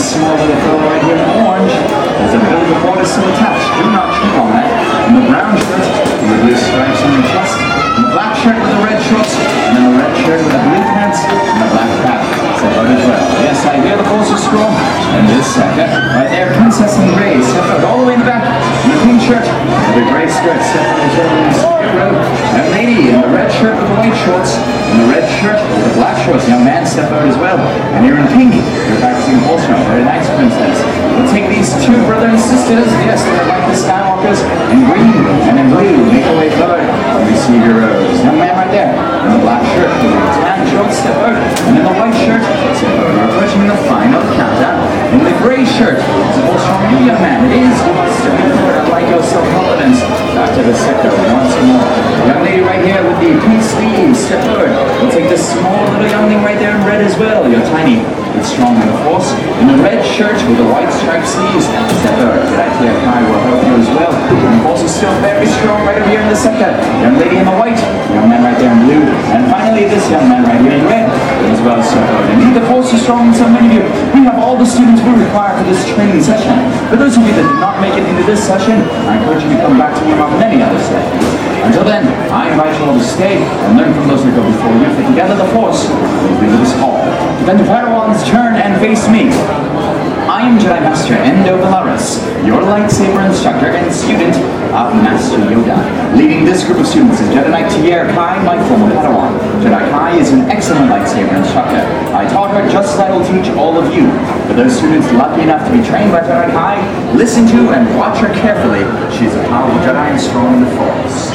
take a chance on this small little fellow right here in orange. There's a bit of a still attached. Do not trip on that. And the brown shirt with the blue stripes on the chest. And the black shirt with the red shorts. And then the red shirt with the blue pants and the black cap. So out as well. Yes, I hear the of scroll. And this second, skirt. The. Young lady in the red shirt with the white shorts. And the red shirt with the black shorts. Young man, step out as well. And you're in pink. You're practicing drum. Very nice, Princess. We'll take these two brothers and sisters. Yes, they're like the Skywalkers. In green and in blue. Make your way forward and receive your rose. Young man right there in the black shirt with the tan shorts. Step out. And in the white shirt. Step out. We're approaching the final countdown. In the gray shirt. It's a most young man. It is. Forward and like your self-confidence. To the sector once more. Young lady right here with the pink sleeves. Step forward. We'll take this small little youngling right there in red as well. You're tiny but strong force. In a red shirt with a white striped sleeves. Step forward. Did I clear Kai will help you as well. And also still very strong right here in the sector. Young lady in the white. Young man right there in blue. And finally this young man right here in red. As well forward. Indeed the force is strong in so many of you. We have all the students we require for this training session. For those of you that did not make it into this session, I encourage you to come back to me on any other sessions. Until then, I invite you all to stay and learn from those that go before you, together the force will be with us all. Then the Padawans turn and face me. I am Jedi Master Endo Valaris, your lightsaber instructor and student of Master Yoda. Leading this group of students is Jedi Knight Tier Kai, my former Padawan. Jedi Kai is an excellent lightsaber instructor. I taught her just as I will teach all of you. For those students lucky enough to be trained by Jedi Kai, listen to and watch her carefully. She is a powerful Jedi and strong in the Force.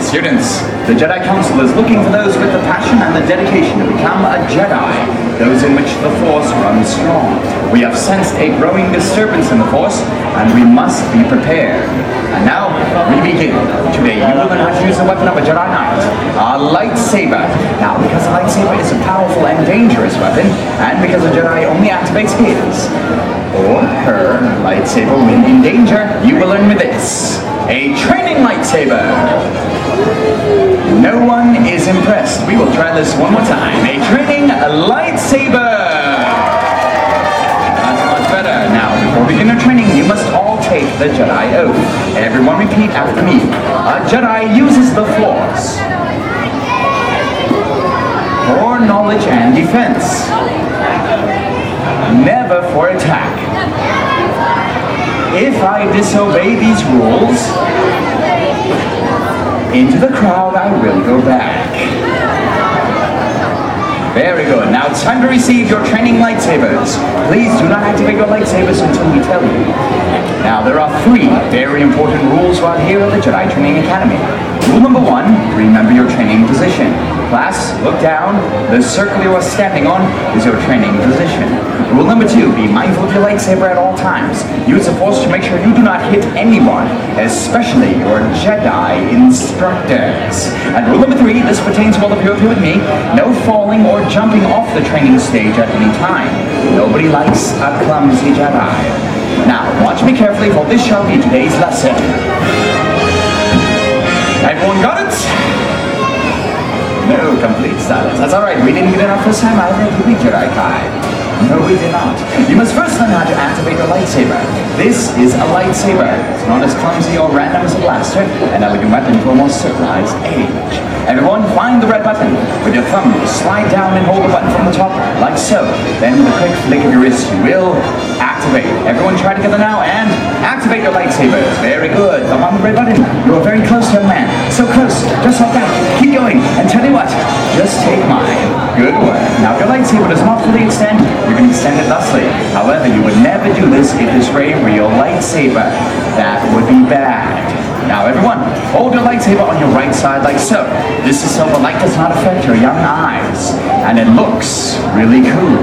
Students, the Jedi Council is looking for those with the passion and the dedication to become a Jedi, those in which the Force runs strong. We have sensed a growing disturbance in the Force, and we must be prepared. And now, we begin. Today, you will learn how to use the weapon of a Jedi Knight, a lightsaber. Now, because a lightsaber is a powerful and dangerous weapon, and because a Jedi only activates his or her lightsaber when in danger, you will learn with this. A training lightsaber. No one is impressed. We will try this one more time. A training lightsaber. That's much better. Now, before beginner training, you must all take the Jedi oath. Everyone repeat after me. A Jedi uses the Force for knowledge and defense. Never for attack. If I disobey these rules, into the crowd I will go back. Very good. Now it's time to receive your training lightsabers. Please do not activate your lightsabers until we tell you. Now there are three very important rules right here at the Jedi Training Academy. Rule number one, remember your training position. Class, look down. The circle you are standing on is your training position. Rule number two, be mindful of your lightsaber at all times. Use the force to make sure you do not hit anyone, especially your Jedi instructors. And rule number three, this pertains to all of you here with me, no falling or jumping off the training stage at any time. Nobody likes a clumsy Jedi. Now, watch me carefully for this shall be today's lesson. Everyone got it? No, complete silence. That's all right. We didn't get enough this time either, did we, Jedi Kai? No, we did not. You must first learn how to activate your lightsaber. This is a lightsaber. It's not as clumsy or random as a blaster, an elegant weapon to a more civilized age. Everyone, find the red button. With your thumb, slide down and hold the button from the top, like so. Then with a quick flick of your wrist, you will activate. Everyone try together now and activate your lightsabers. Very good. Thumb on the red button. You are very close, young man. So close. Just like that. Keep just take mine. Good work. Now, if your lightsaber does not fully extend, you can extend it thusly. However, you would never do this if this were a real lightsaber. That would be bad. Now, everyone, hold your lightsaber on your right side like so. This is so the light does not affect your young eyes. And it looks really cool.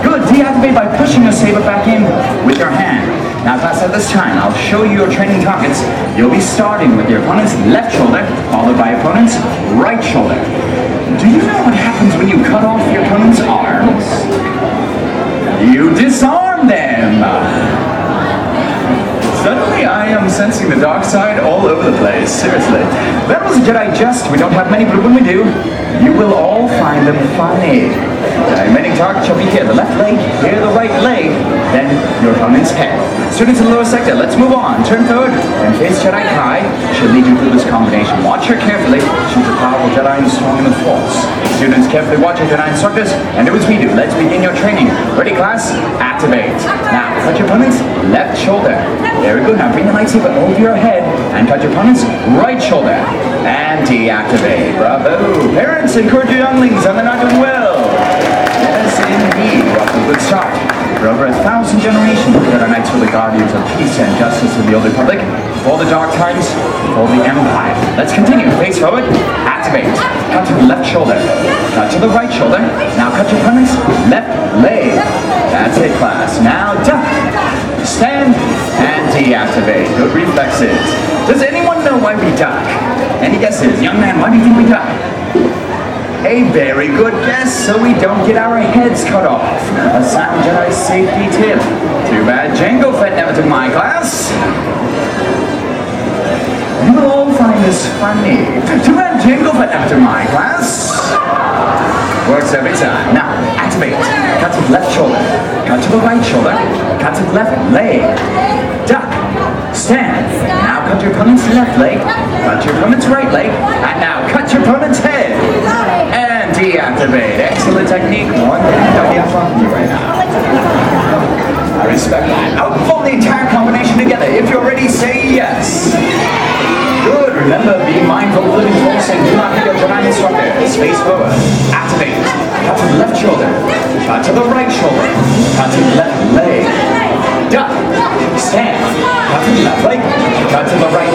Good, deactivate by pushing your saber back in with your hand. Now class, at this time, I'll show you your training targets. You'll be starting with your opponent's left shoulder, followed by opponent's right shoulder. Do you know what happens when you cut off your opponent's arms? You disarm them! The dark side all over the place, seriously. That was a Jedi jest, we don't have many, but when we do, you will all find them funny. Remaining target shall be here, the left leg, here the right leg, then your opponent's head. Students in the lower sector, let's move on. Turn forward and face Jedi Kai. She'll lead you through this combination. Watch her carefully. She's a powerful Jedi and strong in the Force. Students carefully watch your Jedi instructors and do as we do. Let's begin your training. Ready, class? Activate. Now, touch your opponent's left shoulder. Very good. Now bring the lightsaber your head and your opponent's right shoulder. And deactivate. Bravo. Parents, encourage your younglings and they're not doing well. Yes, indeed. What a good start. For over a thousand generations, the Jedi Knights were the guardians of peace and justice in the Old Republic, for the Dark Times, for the Empire. Let's continue. Face forward. Activate. Cut to the left shoulder. Cut to the right shoulder. Now cut your opponent's left leg. That's it, class. Now duck. Stand and deactivate. Good reflexes. Does anyone know why we duck? Any guesses? Young man, why do you think we duck? A very good guess, so we don't get our heads cut off. A sound Jedi safety tip. Too bad Jango Fett never took my class. You will all find this funny. Too bad Jango Fett never took my class. Every time. Now, activate. Cut to the left shoulder. Cut to the right shoulder. Cut to the left leg. Duck. Stand. Now cut your opponent's left leg. Cut your opponent's right leg. And now cut your opponent's head. And deactivate. Excellent technique. One thing don't be from you right now. I respect that. Now form the entire combination together. If you're ready, say yes. Good. Remember, be mindful of living force and do not hit your Jedi instructor. Space forward. Activate. Cut to the left shoulder. Cut to the right shoulder. Cut to the left leg. Duck. Stand. Cut to the left leg. Cut to the right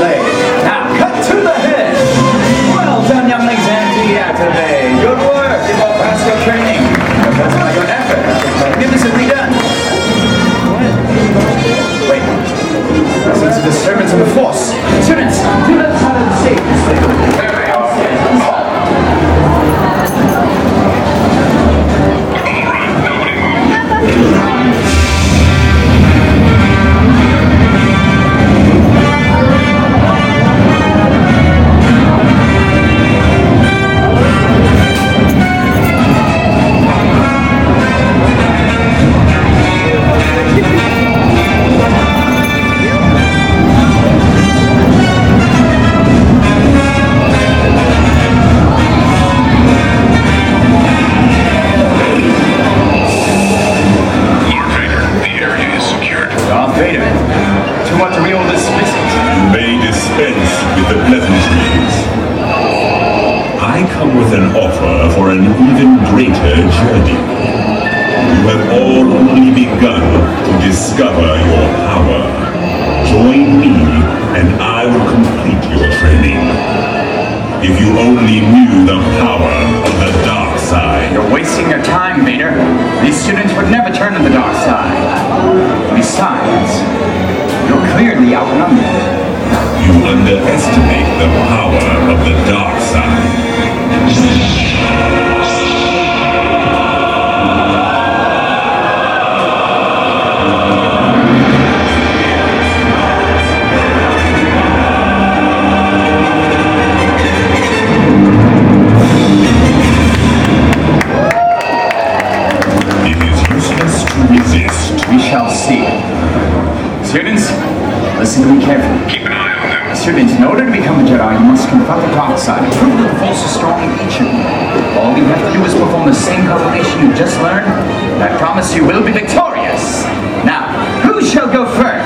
become a Jedi, you must confront the dark side. Prove that the Force is strong in each of you. All you have to do is perform the same combination you just learned, and I promise you will be victorious. Now, who shall go first?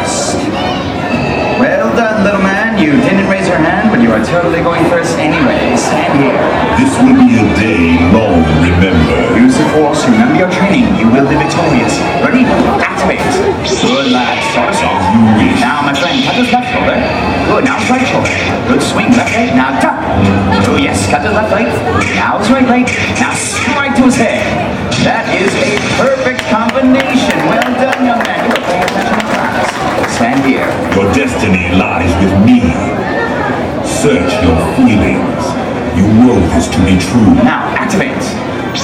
We're totally going first anyway. and here. This will be a day long remembered. Use the force, remember your training, you will be victorious. Ready? Activate. Relax, start off. You wish. Now, my friend, cut his left shoulder. Good, now his right shoulder. Good swing, left leg, now duck. Oh yes, cut his left leg. Now his right leg. Now strike to his head. That is a perfect combination. Well done, young man. You are paying attention to class. Stand here. Your destiny be true. Now, activate.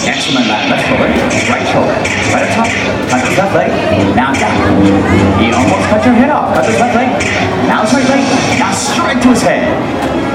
Excellent left, left shoulder, right shoulder, right up top, cut his left leg, now down. He almost cut your head off, cut his left leg, now his right leg, now straight to his head.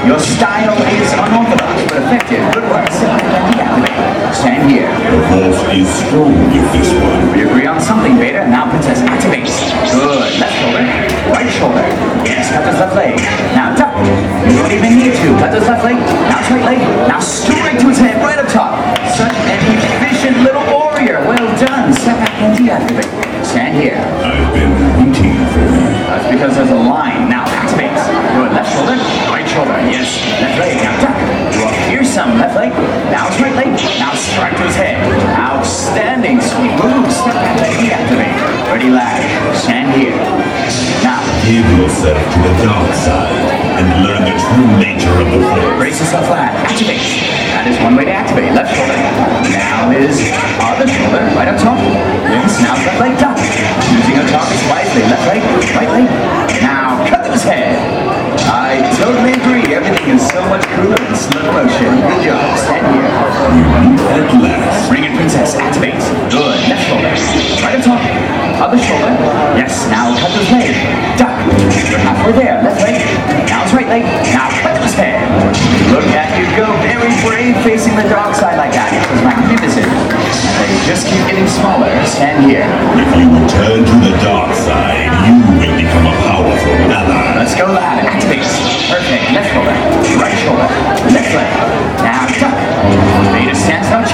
Your style is unorthodox, but effective. Good work. And. Stand here. The force is strong with this one. We agree on something, Vader. Now, Princess, activate. Good. Left shoulder, right shoulder. Yes, cut his left leg. Now, duck. You don't even need to. Cut his left leg. Now, straight leg. Now, straight to his head, right up top. Such an efficient little warrior. Well done. Step back and deactivate. Stand here. I've been waiting for you. That's because there's a line. Now, activate. Good. Left shoulder, right shoulder. Yes. Left leg. Now, duck. You are fearsome. Left leg. Now, straight leg. Now, strike to his head. Outstanding. Sweet move. Step back and deactivate. Ready, lad. Stand here. Now, Give yourself to the dark side and learn the true nature of the force. brace yourself, lad. Activate. That is one way to activate. Left shoulder. Now is other shoulder. Right up top. Yes. Now, left leg. Duck. Using your targets wisely. Left leg. Right leg. Now, cut his head. I totally agree. Everything is so much cooler in slow motion. Good job. Stand here. You at last, Bring it, princess. Activate. Good. Left shoulder. Right up top. Other shoulder. Yes. Now cut his leg. Duck. You're halfway there. Left leg. Now his right leg. Now cut his head. Look at you go. Very brave facing the dark side like that. It was magnificent. And they just keep getting smaller. Stand here. if you turn to the dark side, you will become a ally. Let's go, lad. Activate. Perfect. Left shoulder. Right shoulder. Left leg. Now duck. Vader stands no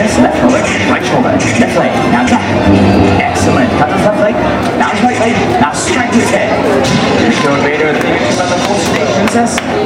Left shoulder. Right shoulder. Left leg. Now duck. Excellent. Cut left leg. Now his right leg. Now strike his head. You showed Vader the.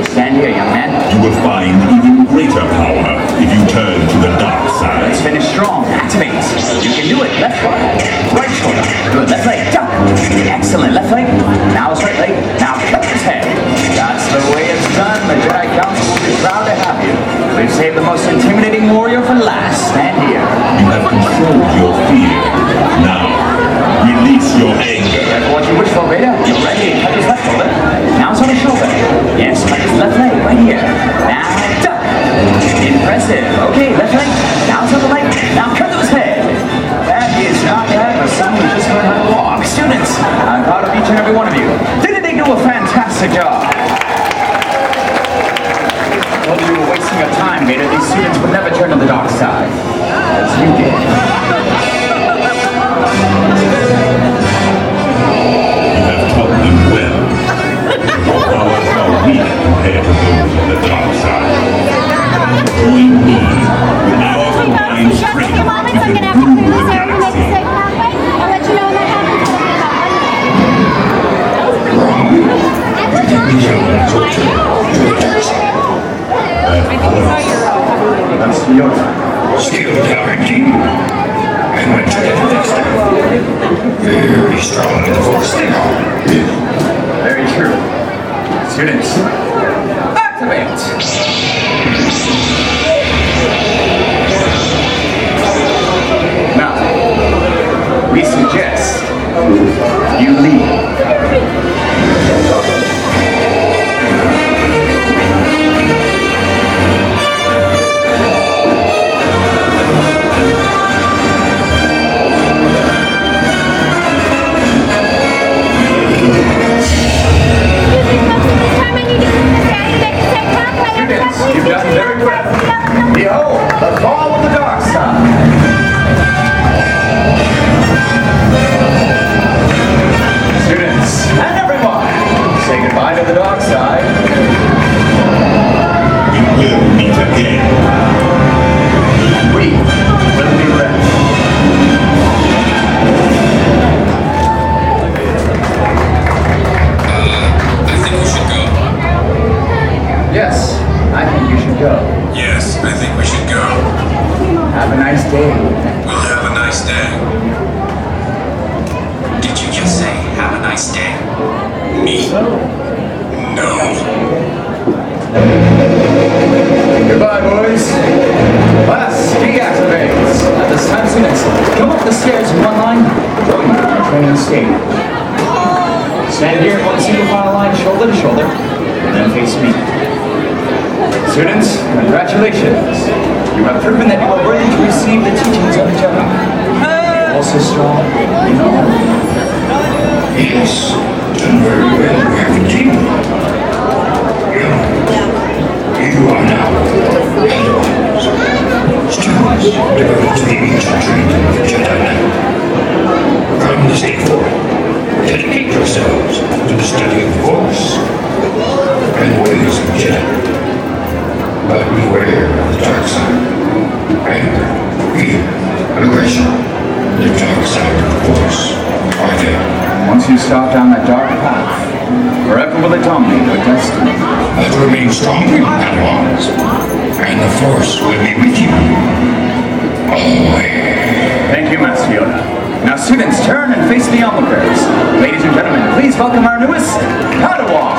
Students, activate! Now, we suggest you leave. Goodbye, boys. Class deactivates. At this time, come up the stairs in one line. Join me in training stadium. Stand here in one single file line, shoulder to shoulder, and then face me. Students, congratulations. You have proven that you are worthy to receive the teachings of the Jedi. Also strong in all. Yes, done very well, are now Padawans. Students devoted to the ancient training of Jedi Knight. From this day forward, dedicate yourselves to the study of the Force and the ways of Jedi. But beware of the dark side. Anger, fear, aggression. The dark side of the Force are there. Once you start down that dark path, will dominate our destiny. But remain strong, Padawans, and the Force will be with you. Always. Thank you, Master Yoda. Now, students, turn and face the onlookers. Ladies and gentlemen, please welcome our newest Padawan.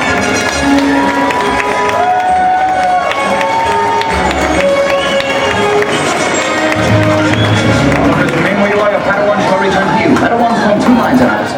Padawan from two lines out.